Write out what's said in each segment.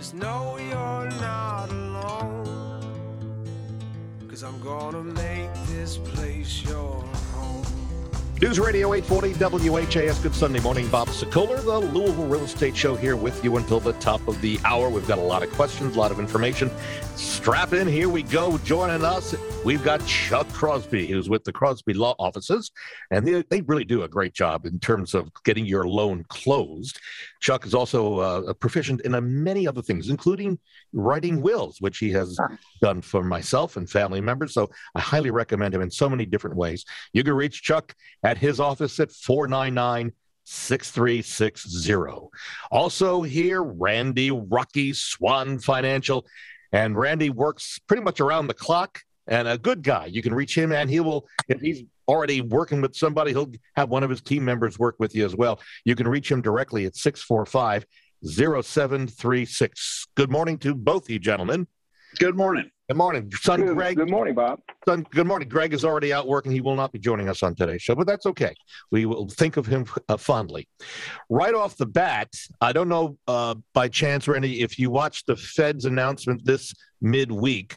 Just know you're not alone. Cause I'm gonna make this place your home. News Radio 840 WHAS. Good Sunday morning. Bob Sokoler, the Louisville Real Estate Show, here with you until the top of the hour. We've got a lot of questions, a lot of information. Strap in. Here we go. Joining us, we've got Chuck Crosby, who's with the Crosby Law Offices, and they, they really do a great job in terms of getting your loan closed. Chuck is also uh, proficient in uh, many other things, including writing wills, which he has done for myself and family members. So I highly recommend him in so many different ways. You can reach Chuck at his office at 499 6360. Also, here, Randy Rocky Swan Financial. And Randy works pretty much around the clock and a good guy. You can reach him, and he will, if he's already working with somebody, he'll have one of his team members work with you as well. You can reach him directly at 645 0736. Good morning to both you gentlemen. Good morning. Good morning, son Good, Greg. good morning, Bob. Son, good morning. Greg is already out working. He will not be joining us on today's show, but that's okay. We will think of him uh, fondly. Right off the bat, I don't know uh, by chance, Randy, if you watched the Fed's announcement this midweek.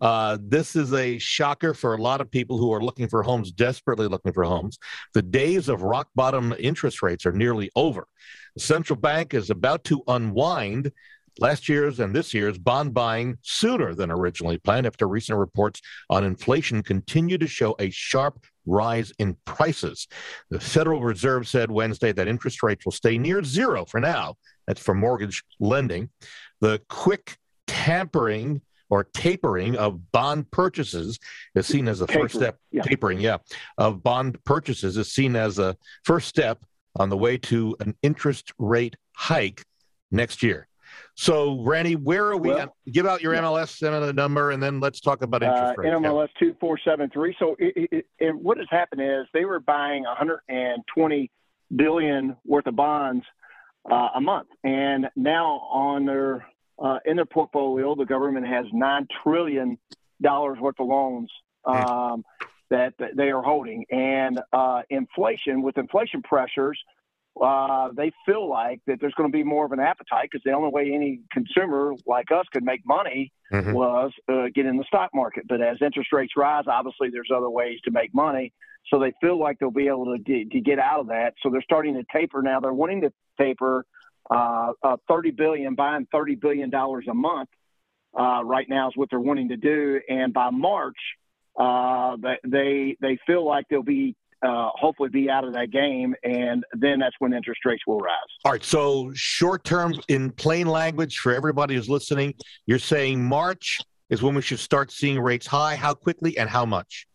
Uh, this is a shocker for a lot of people who are looking for homes, desperately looking for homes. The days of rock bottom interest rates are nearly over. The central bank is about to unwind last year's and this year's bond buying sooner than originally planned after recent reports on inflation continue to show a sharp rise in prices. The Federal Reserve said Wednesday that interest rates will stay near zero for now. That's for mortgage lending. The quick tampering or tapering of bond purchases is seen as a first step. yeah. Tapering, yeah, of bond purchases is seen as a first step on the way to an interest rate hike next year. So, Randy, where are we? Well? Give out your MLS uh, number, and then let's talk about interest Uh, rates. Yeah. NMLS two four seven three. So, it, it, it, what has happened is they were buying 120 billion worth of bonds uh, a month, and now on their uh, in their portfolio, the government has nine trillion dollars worth of loans um, that, that they are holding, and uh, inflation with inflation pressures. Uh, they feel like that there's going to be more of an appetite because the only way any consumer like us could make money Mhm. was uh, get in the stock market. But as interest rates rise, obviously there's other ways to make money. So they feel like they'll be able to, get- to get out of that. So they're starting to taper now. They're wanting to taper uh, uh, 30 billion, buying 30 billion dollars a month. Uh, right now is what they're wanting to do, and by March, uh, they they feel like they'll be uh, hopefully be out of that game, and then that's when interest rates will rise. All right. So, short term, in plain language, for everybody who's listening, you're saying March is when we should start seeing rates high. How quickly and how much?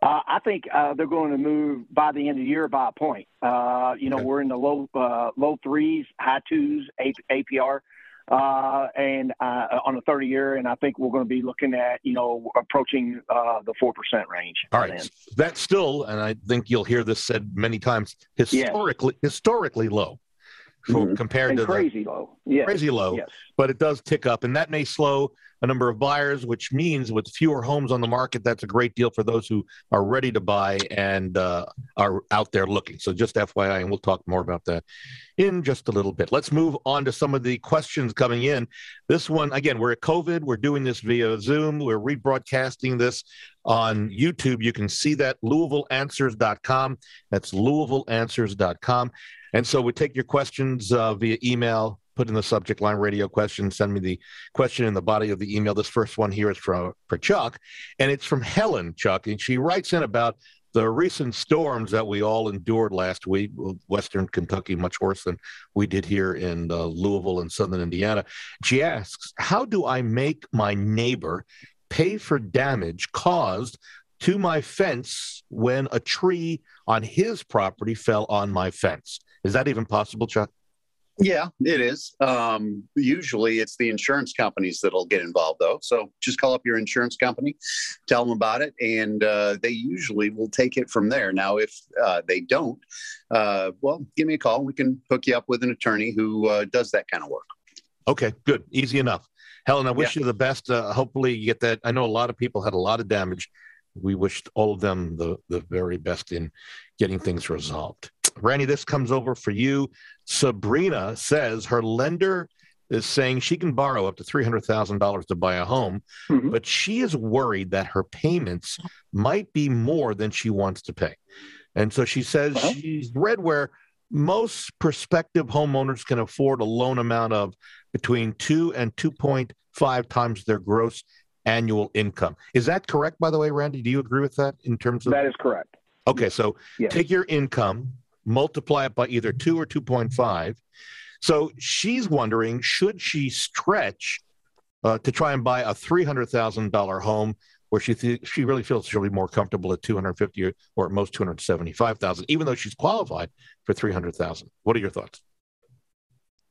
Uh, I think uh, they're going to move by the end of the year by a point. Uh, you know, Okay. we're in the low uh, low threes, high twos A- APR, uh, and uh, on a 30 year, and I think we're going to be looking at you know approaching uh, the four percent range. All right, then. That's still, and I think you'll hear this said many times, historically historically low for, Mhm. compared and to crazy low. The crazy low. Yes. but it does tick up, and that may slow a number of buyers, which means with fewer homes on the market, that's a great deal for those who are ready to buy and uh, are out there looking. So just FYI, and we'll talk more about that in just a little bit. Let's move on to some of the questions coming in. This one, again, we're at COVID. We're doing this via Zoom. We're rebroadcasting this on YouTube. You can see that LouisvilleAnswers.com. That's LouisvilleAnswers.com. And so we take your questions uh, via email, put in the subject line radio question, send me the question in the body of the email. This first one here is for, for Chuck, and it's from Helen, Chuck. And she writes in about the recent storms that we all endured last week, Western Kentucky, much worse than we did here in uh, Louisville and Southern Indiana. She asks, How do I make my neighbor pay for damage caused to my fence when a tree on his property fell on my fence? Is that even possible, Chuck? Yeah, it is. Um, usually it's the insurance companies that'll get involved, though. So just call up your insurance company, tell them about it, and uh, they usually will take it from there. Now, if uh, they don't, uh, well, give me a call. We can hook you up with an attorney who uh, does that kind of work. Okay, good. Easy enough. Helen, I wish you the best. Uh, hopefully, you get that. I know a lot of people had a lot of damage. We wished all of them the, the very best in getting things resolved. Randy, this comes over for you. Sabrina says her lender is saying she can borrow up to $300,000 to buy a home, Mhm. but she is worried that her payments might be more than she wants to pay. And so she says Uh-huh. she's read where most prospective homeowners can afford a loan amount of between 2 and 2.5 times their gross annual income. Is that correct by the way, Randy? Do you agree with that in terms of That is correct. Okay, so Yes. take your income, multiply it by either two or 2.5. So she's wondering should she stretch uh, to try and buy a $300,000 home where she th- she really feels she'll be more comfortable at 250 or, or at most 275,000 even though she's qualified for 300,000. What are your thoughts?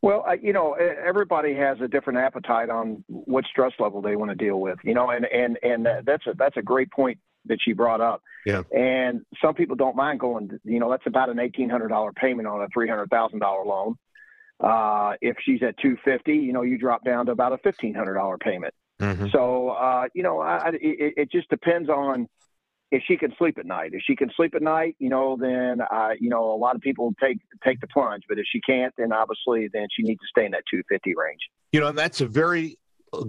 Well, I, you know, everybody has a different appetite on what stress level they want to deal with. You know, and and and that's a that's a great point that she brought up. Yeah. And some people don't mind going. You know, that's about an eighteen hundred dollar payment on a three hundred thousand dollar loan. Uh, if she's at two fifty, you know, you drop down to about a fifteen hundred dollar payment. Mhm. So, uh, you know, I, I- it, it just depends on if she can sleep at night. If she can sleep at night, you know, then uh, you know, a lot of people take take the plunge. But if she can't, then obviously, then she needs to stay in that 250 range. You know, that's a very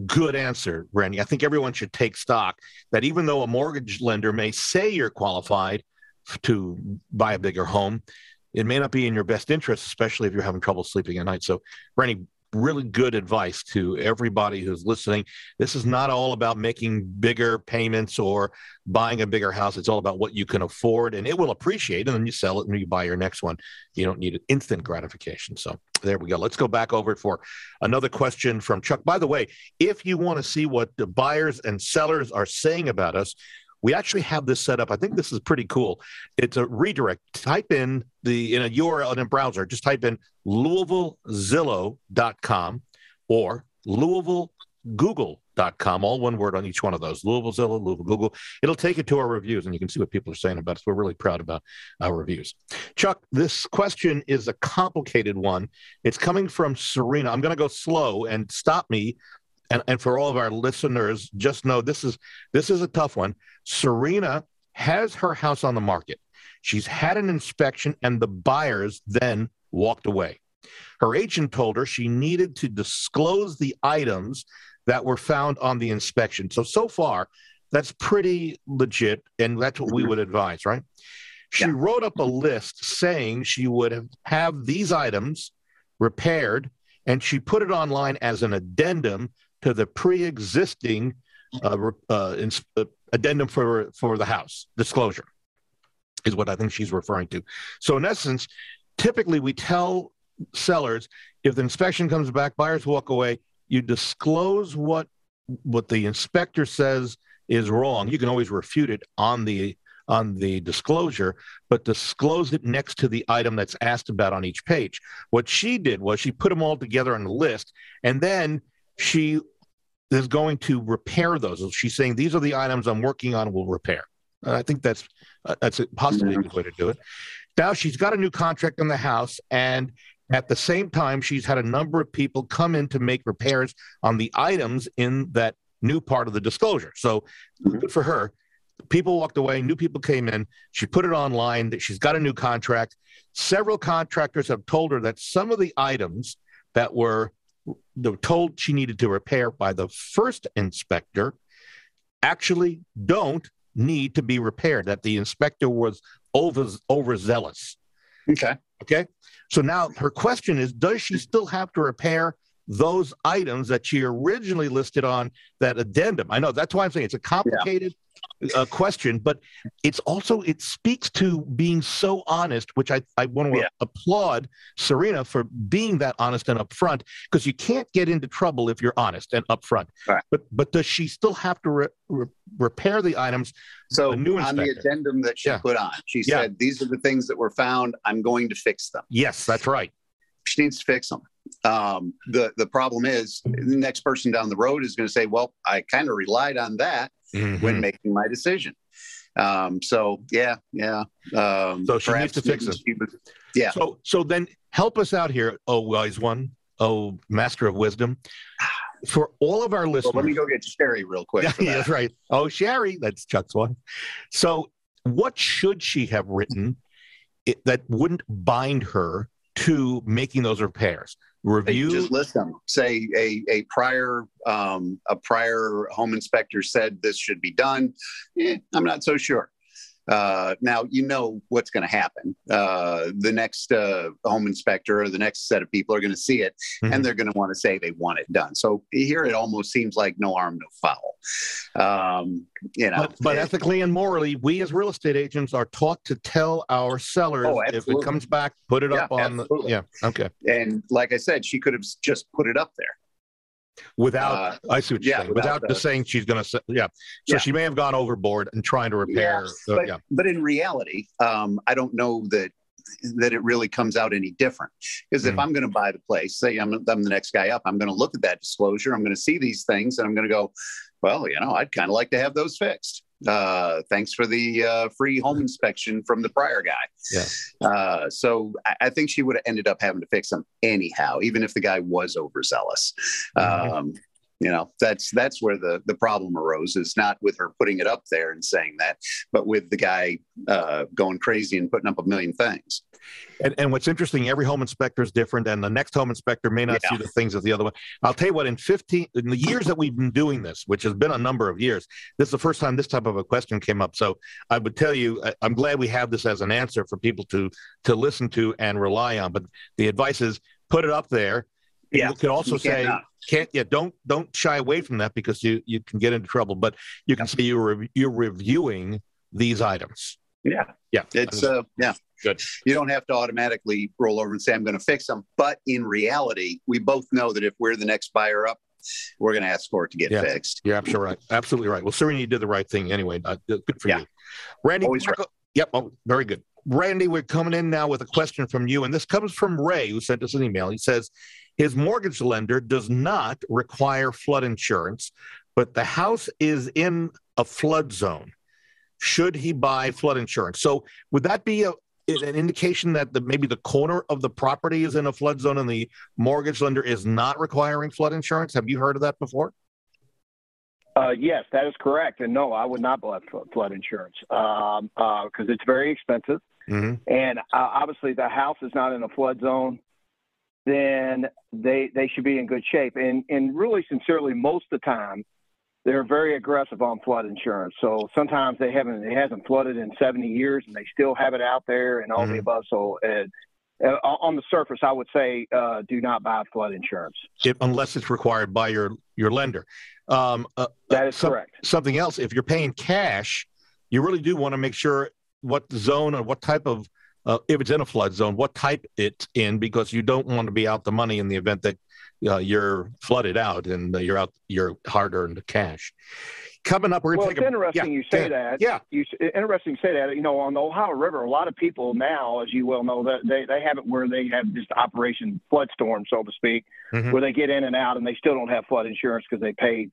good answer, Randy. I think everyone should take stock that even though a mortgage lender may say you're qualified to buy a bigger home, it may not be in your best interest, especially if you're having trouble sleeping at night. So, Randy, really good advice to everybody who's listening. This is not all about making bigger payments or buying a bigger house. It's all about what you can afford and it will appreciate. And then you sell it and you buy your next one. You don't need an instant gratification. So there we go. Let's go back over for another question from Chuck. By the way, if you want to see what the buyers and sellers are saying about us, we actually have this set up. I think this is pretty cool. It's a redirect. Type in the in a URL in a browser. Just type in LouisvilleZillow.com or LouisvilleGoogle.com. All one word on each one of those. Louisville Zillow, Louisville Google. It'll take you to our reviews, and you can see what people are saying about us. We're really proud about our reviews. Chuck, this question is a complicated one. It's coming from Serena. I'm going to go slow and stop me. And, and for all of our listeners, just know this is this is a tough one. Serena has her house on the market. She's had an inspection, and the buyers then walked away. Her agent told her she needed to disclose the items that were found on the inspection. So so far, that's pretty legit, and that's what we would advise, right? She Yeah. wrote up a list saying she would have, have these items repaired, and she put it online as an addendum to the pre-existing uh, uh, uh, addendum for for the house disclosure is what I think she's referring to. So in essence, typically we tell sellers if the inspection comes back, buyers walk away. You disclose what what the inspector says is wrong. You can always refute it on the on the disclosure, but disclose it next to the item that's asked about on each page. What she did was she put them all together on the list, and then she is going to repair those. She's saying these are the items I'm working on. Will repair. And I think that's uh, that's a possibly a good way to do it. Now she's got a new contract in the house, and at the same time, she's had a number of people come in to make repairs on the items in that new part of the disclosure. So Mhm. good for her. People walked away, new people came in. She put it online that she's got a new contract. Several contractors have told her that some of the items that were were told she needed to repair by the first inspector actually don't need to be repaired, that the inspector was over overzealous. Okay. Okay. So now her question is Does she still have to repair those items that she originally listed on that addendum? I know that's why I'm saying it's a complicated uh, question, but it's also, it speaks to being so honest, which I, I want to Yeah. applaud Serena for being that honest and upfront because you can't get into trouble if you're honest and upfront. Right. But, but does she still have to re- re- repair the items? So on the addendum that she Yeah. put on, she Yeah. said, "These are the things that were found. I'm going to fix them." Yes, that's right. She needs to fix them. Um, the the problem is, the next person down the road is going to say, "Well, I kind of relied on that when Mhm. making my decision." Um, so yeah, yeah. Um, So she needs to fix she was- Yeah. So so then help us out here, oh wise one, oh master of wisdom. For all of our Well, listeners. let me go get Sherry real quick. yeah, that. that's right. Oh, Sherry, that's Chuck's one. So what should she have written it, that wouldn't bind her to making those repairs? Review. Just list them. Say a, a prior um, a prior home inspector said this should be done. Eh, I'm not so sure. Uh, now you know what's going to happen. Uh, the next uh, home inspector or the next set of people are going to see it, Mhm. and they're going to want to say they want it done. So here it almost seems like no harm, no foul. Um, you know, But, but it- ethically and morally, we as real estate agents are taught to tell our sellers Oh, if it comes back, put it up on absolutely. the. Yeah. Okay. and like I said, she could have just put it up there. Without, Uh, I see what you're yeah, saying. Without, without the the- saying she's going to yeah. So Yeah. she may have gone overboard and trying to repair. uh, but, yeah. but in reality, um, I don't know that that it really comes out any different. Because if Mm. I'm going to buy the place, say I'm, I'm the next guy up, I'm going to look at that disclosure, I'm going to see these things, and I'm going to go, well, you know, I'd kind of like to have those fixed. Uh, thanks for the uh, free home inspection from the prior guy. Yeah. Uh, so I, I think she would have ended up having to fix them anyhow, even if the guy was overzealous. Mhm. Um, you know, that's that's where the the problem arose. Is not with her putting it up there and saying that, but with the guy uh, going crazy and putting up a million things. And, and what's interesting, every home inspector is different, and the next home inspector may not Yeah. see the things as the other one. I'll tell you what, in 15, in the years that we've been doing this, which has been a number of years, this is the first time this type of a question came up. So I would tell you, I- I'm glad we have this as an answer for people to to listen to and rely on. But the advice is put it up there. Yeah, you could also You say cannot. can't yeah don't don't shy away from that because you you can get into trouble. But you can say you're you're reviewing these items. Yeah, Yeah, it's uh, yeah. Good. You don't have to automatically roll over and say I'm going to fix them, but in reality, we both know that if we're the next buyer up, we're going to ask for it to get Yeah. fixed. You're absolutely right. Absolutely right. Well, Serena, you did the right thing anyway. Uh, good for Yeah. you. Randy, Marco- yep. Oh, very good. Randy, we're coming in now with a question from you, and this comes from Ray, who sent us an email. He says his mortgage lender does not require flood insurance, but the house is in a flood zone. Should he buy flood insurance? So, would that be a an indication that the maybe the corner of the property is in a flood zone and the mortgage lender is not requiring flood insurance? Have you heard of that before? Uh, yes, that is correct. And no, I would not buy flood insurance because um, uh it's very expensive. Mm-hmm. And uh, obviously, the house is not in a flood zone. Then they they should be in good shape. And and really, sincerely, most of the time, they're very aggressive on flood insurance. So sometimes they haven't it hasn't flooded in 70 years, and they still have it out there and all Mhm. the above. So. Uh, uh, on the surface, I would say uh, do not buy flood insurance. if, unless it's required by your your lender. Um, uh, That is some- correct. Something else, if you're paying cash, you really do want to make sure what zone or what type of, uh, if it's in a flood zone, what type it's in, because you don't want to be out the money in the event that uh, you're flooded out and uh, you're out your hard-earned cash. Coming up, we're Well, going it's to take a interesting you say that. yeah. You, interesting you say that. You know, on the Ohio River, a lot of people now, as you well know, that they, they have it where they have just Operation Flood Storm, so to speak, Mhm. where they get in and out, and they still don't have flood insurance because they paid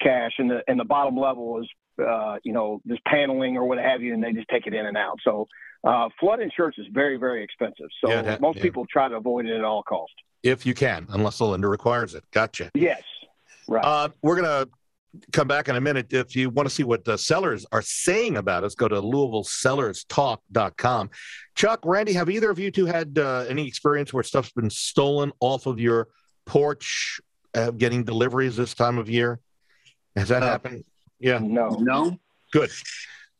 cash, and the and the bottom level is, uh, you know, just paneling or what have you, and they just take it in and out. So, uh, flood insurance is very very expensive. So Yeah, that- most yeah. people try to avoid it at all costs. if you can, unless the lender requires it. Gotcha. Yes, right. Uh, we're going to come back in a minute. If you want to see what the sellers are saying about us, go to LouisvilleSellersTalk.com. Chuck, Randy, have either of you two had uh, any experience where stuff's been stolen off of your porch, uh, getting deliveries this time of year? Has that Uh, happened? Yeah, no. No, good.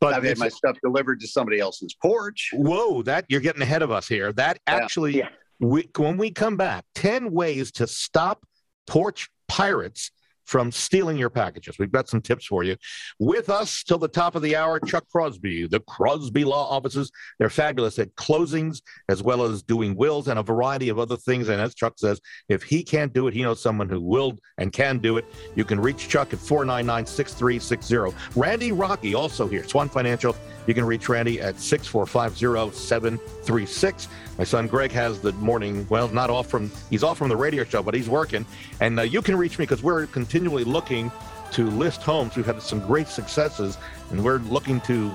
But I've had my stuff delivered to somebody else's porch. whoa, that you're getting ahead of us here. That Yeah. actually, Yeah. we, when we come back, 10 ways to stop porch pirates from stealing your packages. We've got some tips for you. With us till the top of the hour, Chuck Crosby, the Crosby Law Offices. They're fabulous at closings as well as doing wills and a variety of other things. And as Chuck says, if he can't do it, he knows someone who will and can do it. You can reach Chuck at 499 6360. Randy Rocky, also here, Swan Financial. You can reach Randy at 645 736. My son Greg has the morning, well, not off from, he's off from the radio show, but he's working. And uh, you can reach me because we're continually looking to list homes. We've had some great successes and we're looking to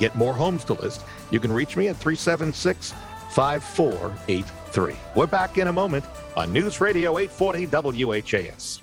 get more homes to list. You can reach me at 376 5483. We're back in a moment on News Radio 840 WHAS.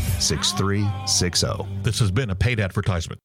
6360. This has been a paid advertisement.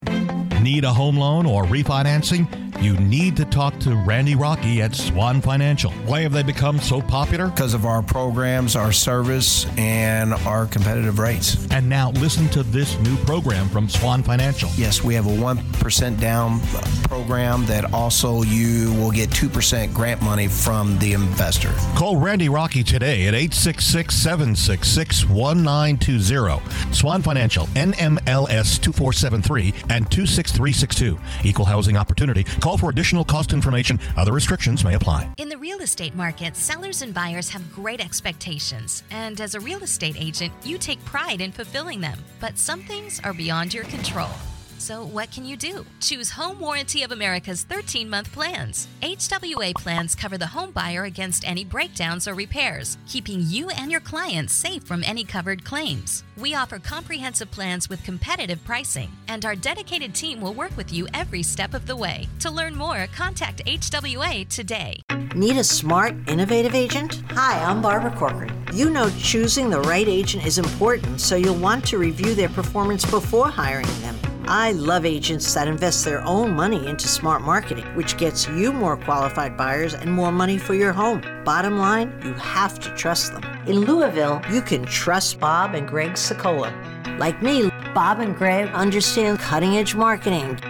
Need a home loan or refinancing? You need to talk to Randy Rocky at Swan Financial. Why have they become so popular? Because of our programs, our service, and our competitive rates. And now listen to this new program from Swan Financial. Yes, we have a 1% down program that also you will get 2% grant money from the investor. Call Randy Rocky today at 866 766 1920. Swan Financial, NMLS 2473 and 26362. Equal housing opportunity. Call for additional cost information. Other restrictions may apply. In the real estate market, sellers and buyers have great expectations. And as a real estate agent, you take pride in fulfilling them. But some things are beyond your control. So, what can you do? Choose Home Warranty of America's 13 month plans. HWA plans cover the home buyer against any breakdowns or repairs, keeping you and your clients safe from any covered claims. We offer comprehensive plans with competitive pricing, and our dedicated team will work with you every step of the way. To learn more, contact HWA today. Need a smart, innovative agent? Hi, I'm Barbara Corcoran. You know choosing the right agent is important, so you'll want to review their performance before hiring them. I love agents that invest their own money into smart marketing, which gets you more qualified buyers and more money for your home. Bottom line, you have to trust them. In Louisville, you can trust Bob and Greg Sokoler. Like me, Bob and Greg understand cutting edge marketing.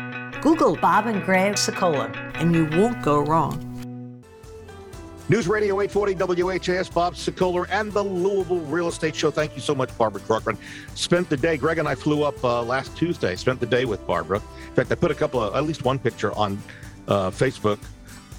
Google Bob and Greg Sokoler, and you won't go wrong. News Radio 840 WHAS, Bob Sokoler, and the Louisville Real Estate Show. Thank you so much, Barbara Corcoran. Spent the day, Greg and I flew up uh, last Tuesday, spent the day with Barbara. In fact, I put a couple of, at least one picture on uh, Facebook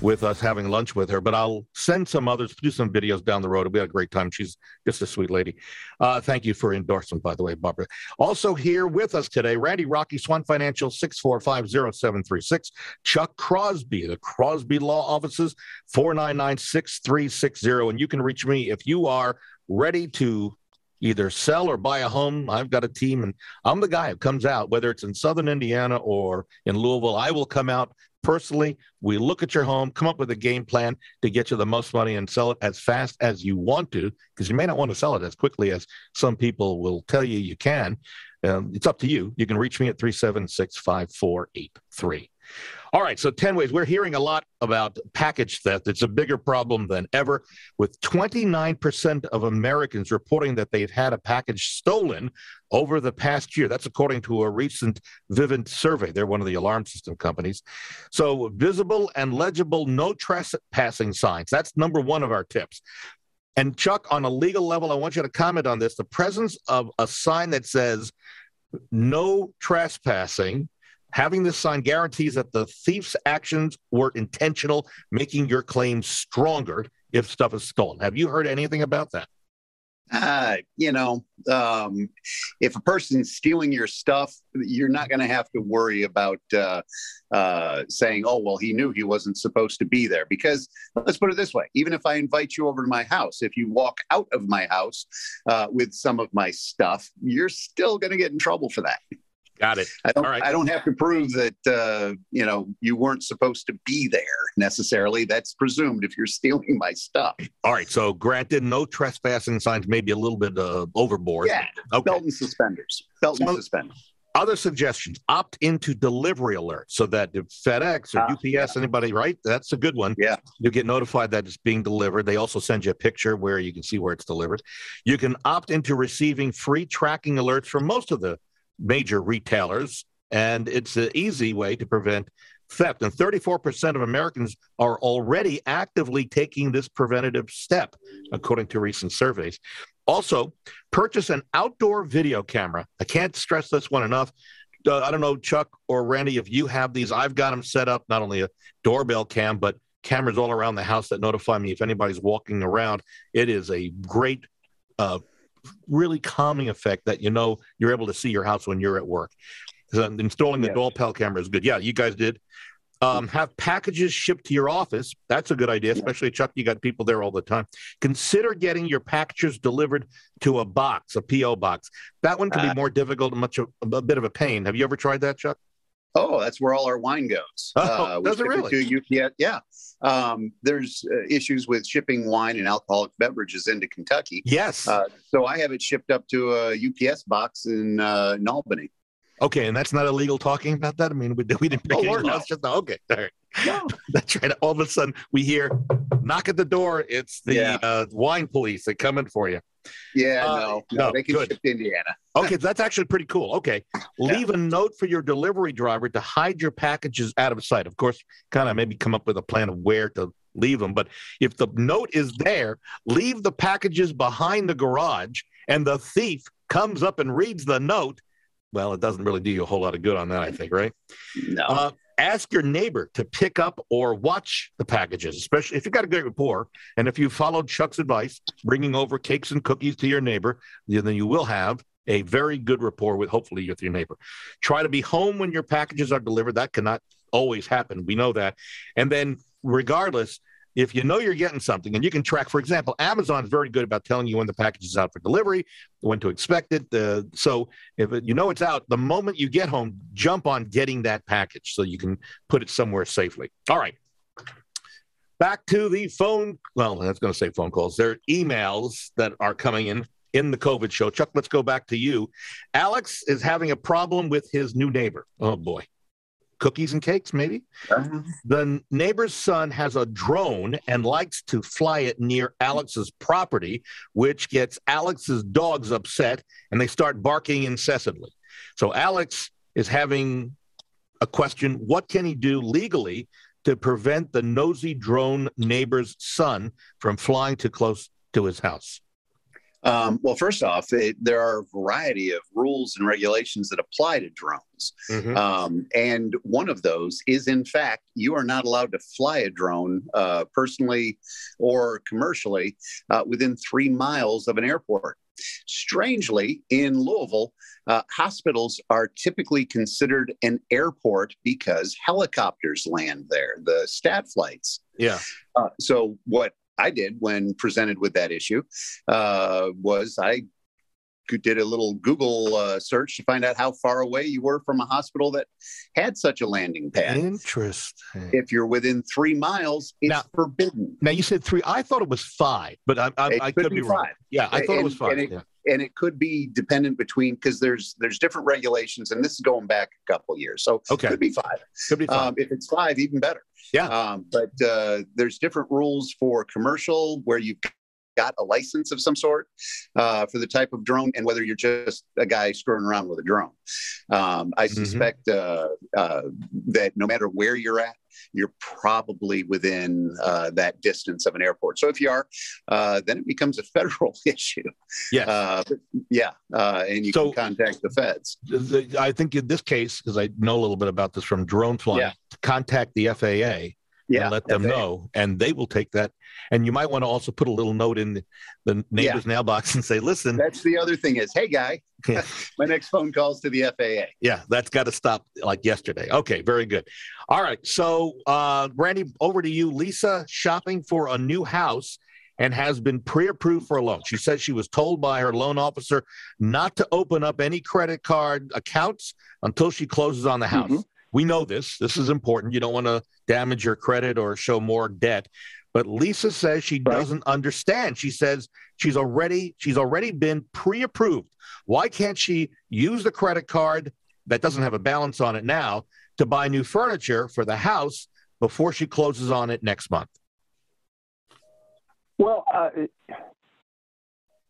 with us having lunch with her, but I'll send some others, do some videos down the road. It'll be a great time. She's just a sweet lady. Uh, thank you for endorsement, by the way, Barbara. Also here with us today, Randy Rocky, Swan Financial, 6450736. Chuck Crosby, the Crosby Law Offices, 4996360. And you can reach me if you are ready to either sell or buy a home. I've got a team, and I'm the guy who comes out, whether it's in Southern Indiana or in Louisville. I will come out personally. We look at your home, come up with a game plan to get you the most money and sell it as fast as you want to, because you may not want to sell it as quickly as some people will tell you you can. Um, it's up to you. You can reach me at 376 5483. All right, so 10 ways. We're hearing a lot about package theft. It's a bigger problem than ever, with 29% of Americans reporting that they've had a package stolen over the past year. That's according to a recent Vivint survey. They're one of the alarm system companies. So, visible and legible no trespassing signs. That's number one of our tips. And Chuck, on a legal level, I want you to comment on this. The presence of a sign that says no trespassing Having this sign guarantees that the thief's actions were intentional, making your claim stronger if stuff is stolen. Have you heard anything about that? Uh, you know, um, if a person's stealing your stuff, you're not going to have to worry about uh, uh, saying, oh, well, he knew he wasn't supposed to be there. Because let's put it this way even if I invite you over to my house, if you walk out of my house uh, with some of my stuff, you're still going to get in trouble for that. Got it. I don't, All right. I don't have to prove that uh, you know you weren't supposed to be there necessarily. That's presumed if you're stealing my stuff. All right. So granted, no trespassing signs may be a little bit uh, overboard. Yeah. Okay. Belt and suspenders. Belt and suspenders. Other suggestions: opt into delivery alerts so that if FedEx or uh, UPS, yeah. anybody, right? That's a good one. Yeah. You get notified that it's being delivered. They also send you a picture where you can see where it's delivered. You can opt into receiving free tracking alerts from most of the major retailers, and it's an easy way to prevent theft. And 34% of Americans are already actively taking this preventative step, according to recent surveys. Also, purchase an outdoor video camera. I can't stress this one enough. Uh, I don't know, Chuck or Randy, if you have these, I've got them set up, not only a doorbell cam, but cameras all around the house that notify me if anybody's walking around. It is a great uh, really calming effect that you know you're able to see your house when you're at work. So installing the Yes. pel camera is good. Yeah, you guys did. Um, have packages shipped to your office. That's a good idea, especially Chuck. You got people there all the time. Consider getting your packages delivered to a box, a PO box. That one can be Ah. more difficult and much of, a bit of a pain. Have you ever tried that, Chuck? Oh, that's where all our wine goes. Oh, we does it really? To UPS. Yeah. Um, there's uh, issues with shipping wine and alcoholic beverages into Kentucky. Yes. Uh, so I have it shipped up to a UPS box in, uh, in Albany. okay, and that's not illegal talking about that. I mean, we, we didn't break Oh, Lord, no. Just okay. All right. That's right. All of a sudden, we hear knock at the door. It's the Yeah. uh, wine police. They're coming for you. Yeah, Uh, no, no, no, they can good. ship to Indiana. Okay, that's actually pretty cool. Okay, leave a note for your delivery driver to hide your packages out of sight. Of course, kind of maybe come up with a plan of where to leave them. But if the note is there, leave the packages behind the garage, and the thief comes up and reads the note. Well, it doesn't really do you a whole lot of good on that, I think, right? No. Uh, ask your neighbor to pick up or watch the packages, especially if you've got a great rapport. And if you followed Chuck's advice, bringing over cakes and cookies to your neighbor, then you will have a very good rapport with hopefully with your neighbor. Try to be home when your packages are delivered. That cannot always happen. We know that. And then, regardless, if you know you're getting something and you can track, for example, Amazon is very good about telling you when the package is out for delivery, when to expect it. Uh, so if it, you know it's out, the moment you get home, jump on getting that package so you can put it somewhere safely. All right. Back to the phone. Well, was going to say phone calls. There are emails that are coming in in the COVID show. Chuck, let's go back to you. Alex is having a problem with his new neighbor. Oh boy. Cookies and cakes, maybe? Uh-huh. The neighbor's son has a drone and likes to fly it near Alex's property, which gets Alex's dogs upset and they start barking incessantly. So Alex is having a question what can he do legally to prevent the nosy drone neighbor's son from flying too close to his house? Um, well, first off, it, there are a variety of rules and regulations that apply to drones. Um, and one of those is, in fact, you are not allowed to fly a drone uh, personally or commercially uh, within three miles of an airport. Strangely, in Louisville, uh, hospitals are typically considered an airport because helicopters land there, the stat flights. Yeah. Uh, so what I did when presented with that issue uh, was I did a little Google uh, search to find out how far away you were from a hospital that had such a landing pad. Interesting. If you're within three miles, it's Now- forbidden. Now you said three. I thought it was five, but I, I, I could could be be wrong. five. Yeah, I thought it was five. and it- yeah. And it could be dependent between because there's there's different regulations, and this is going back a couple years, so Okay. it could be five. Could be five. Um, if it's five, even better. Yeah. Um, but uh, there's different rules for commercial where you've got a license of some sort uh, for the type of drone and whether you're just a guy screwing around with a drone. Um, I Mhm. suspect uh, uh, that no matter where you're at, you're probably within uh, that distance of an airport. So if you are, uh, then it becomes a federal issue. yes. Uh, yeah, uh, and you So- can contact the feds. I think in this case, because I know a little bit about this from drone flying, Yeah. contact the FAA Yeah, and let them FAA. know, and they will take that. And you might want to also put a little note in the, the neighbor's mailbox and say, "Listen, That's the other thing is, hey guy, Yeah. my next phone call's to the FAA. yeah, that's got to stop like yesterday." Okay, very good. All right, so uh, Brandy, over to you. Lisa shopping for a new house and has been pre-approved for a loan. She says she was told by her loan officer not to open up any credit card accounts until she closes on the house. Mhm. We know this. This is important. You don't want to damage your credit or show more debt. But Lisa says she Right. doesn't understand. She says she's already she's already been pre-approved. Why can't she use the credit card that doesn't have a balance on it now to buy new furniture for the house before she closes on it next month? Well, uh, it,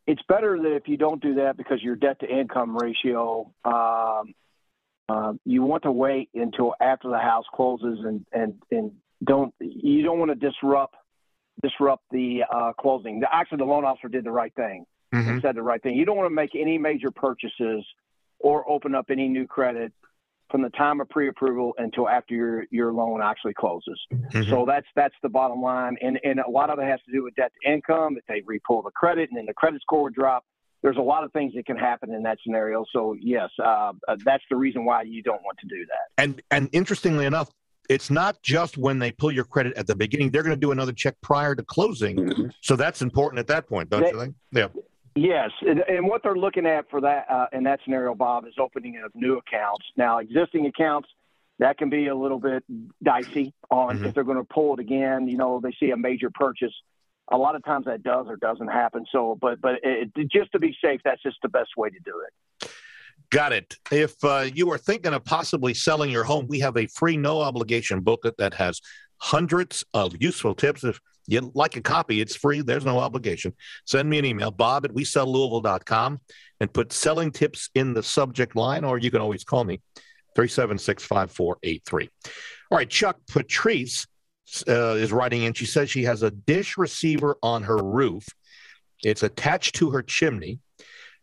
it's better that if you don't do that because your debt to income ratio, um, uh, you want to wait until after the house closes and, and, and don't you don't want to disrupt disrupt the uh, closing. The, actually, the loan officer did the right thing and said the right thing. You don't want to make any major purchases or open up any new credit from the time of pre-approval until after your your loan actually closes. Mhm. So that's that's the bottom line, and and a lot of it has to do with debt to income. If they repull the credit and then the credit score would drop, there's a lot of things that can happen in that scenario. So yes, uh, uh, that's the reason why you don't want to do that. And and interestingly enough, it's not just when they pull your credit at the beginning; they're going to do another check prior to closing. Mhm. So that's important at that point, don't They- you think? Yeah. Yes, and, and what they're looking at for that uh, in that scenario, Bob, is opening of new accounts. Now, existing accounts that can be a little bit dicey on Mhm. if they're going to pull it again. You know, they see a major purchase. A lot of times that does or doesn't happen. So, but but it, just to be safe, that's just the best way to do it. Got it. If uh, you are thinking of possibly selling your home, we have a free, no obligation booklet that has hundreds of useful tips. If you'd like a copy, it's free. There's no obligation. Send me an email, bob at wesellouisville.com, and put selling tips in the subject line, or you can always call me, 376 5483. All right, Chuck Patrice uh, is writing in. She says she has a dish receiver on her roof, it's attached to her chimney.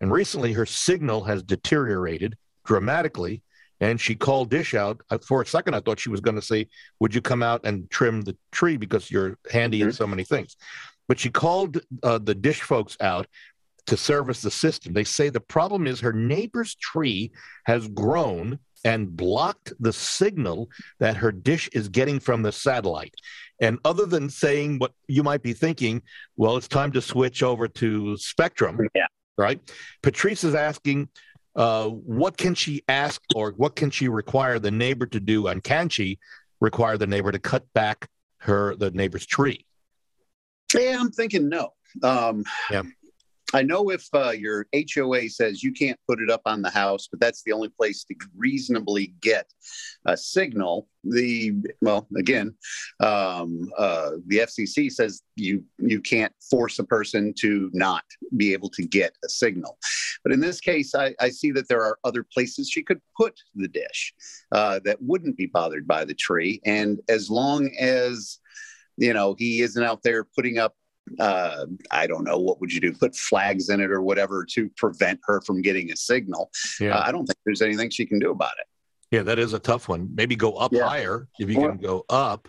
And recently, her signal has deteriorated dramatically. And she called Dish out. Uh, For a second, I thought she was going to say, Would you come out and trim the tree because you're handy in so many things? But she called uh, the Dish folks out to service the system. They say the problem is her neighbor's tree has grown and blocked the signal that her dish is getting from the satellite. And other than saying what you might be thinking, well, it's time to switch over to Spectrum Yeah. right? Patrice is asking, uh, what can she ask or what can she require the neighbor to do, and can she require the neighbor to cut back her the neighbor's tree? Yeah, I'm thinking no. Um, Yeah. I know if uh, your HOA says you can't put it up on the house, but that's the only place to reasonably get a signal. The well, again, um, uh, the FCC says you you can't force a person to not be able to get a signal. But in this case, I, I see that there are other places she could put the dish uh, that wouldn't be bothered by the tree, and as long as you know he isn't out there putting up uh, I don't know, what would you do? Put flags in it or whatever to prevent her from getting a signal. Yeah, Uh, I don't think there's anything she can do about it. yeah, that is a tough one. Maybe go up Yeah. higher if you Well- can go up.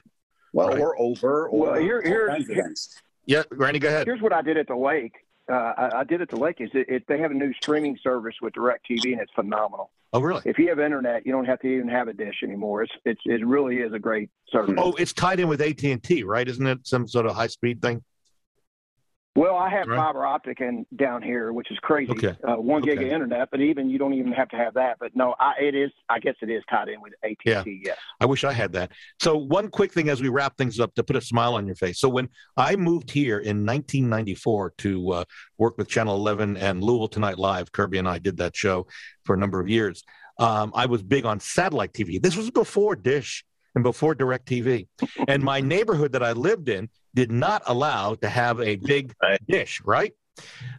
Well, Right. or over, or Well, here- all here- kinds of things. Yeah, Randy, go ahead. Here's what I did at the lake. Uh, I, I did at the lake is it, it, they have a new streaming service with DirecTV and it's phenomenal. Oh, really? If you have internet, you don't have to even have a dish anymore. It's, it's it really is a great service. Oh, it's tied in with AT and T, right? Isn't it some sort of high speed thing? Well, I have Right. fiber optic and down here, which is crazy. Okay. Uh, one gig Okay. of internet, but even you don't even have to have that. But no, I, it is. I guess it is tied in with AT Yeah. Yes. I wish I had that. So, one quick thing as we wrap things up to put a smile on your face. So, when I moved here in 1994 to uh, work with Channel 11 and Louisville Tonight Live, Kirby and I did that show for a number of years. Um, I was big on satellite TV. This was before Dish and before DirecTV. and my neighborhood that I lived in did not allow to have a big Right. dish, right?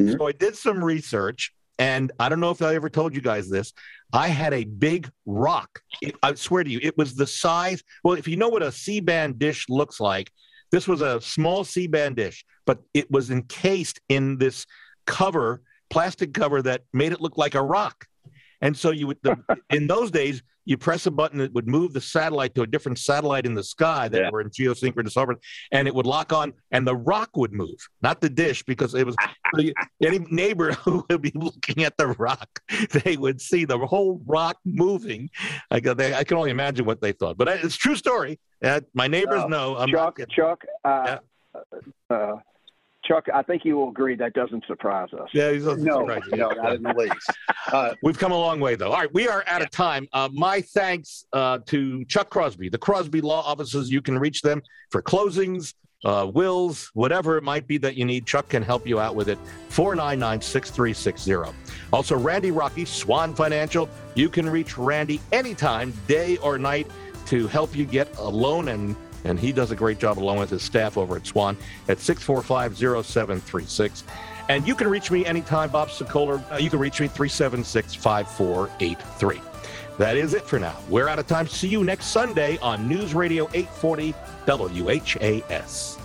Mhm. So, I did some research. And I don't know if I ever told you guys this. I had a big rock. It- I swear to you, it was the size. Well, if you know what a C band dish looks like, this was a small C band dish, but it was encased in this cover, plastic cover that made it look like a rock. And so you would, the, in those days, you press a button that would move the satellite to a different satellite in the sky that Yeah. were in geosynchronous orbit, and it would lock on, and the rock would move, not the dish, because it was any neighbor who would be looking at the rock, they would see the whole rock moving. I, they, I can only imagine what they thought, but it's a true story. Uh, my neighbors Uh, know. I'm Chuck. Chuck, uh, uh, Chuck, I think you will agree that doesn't surprise us. Yeah, he's a- No, right. no, not in the least. Uh, We've come a long way, though. All right, we are out of time. Uh, my thanks uh, to Chuck Crosby, the Crosby Law Offices. You can reach them for closings, uh, wills, whatever it might be that you need. Chuck can help you out with it. 499 6360. Also, Randy Rocky, Swan Financial. You can reach Randy anytime, day or night, to help you get a loan and and he does a great job along with his staff over at Swan at 645-0736. And you can reach me anytime, Bob Sokoler. Uh, you can reach me 376-5483. That is it for now. We're out of time. See you next Sunday on News Radio 840 WHAS.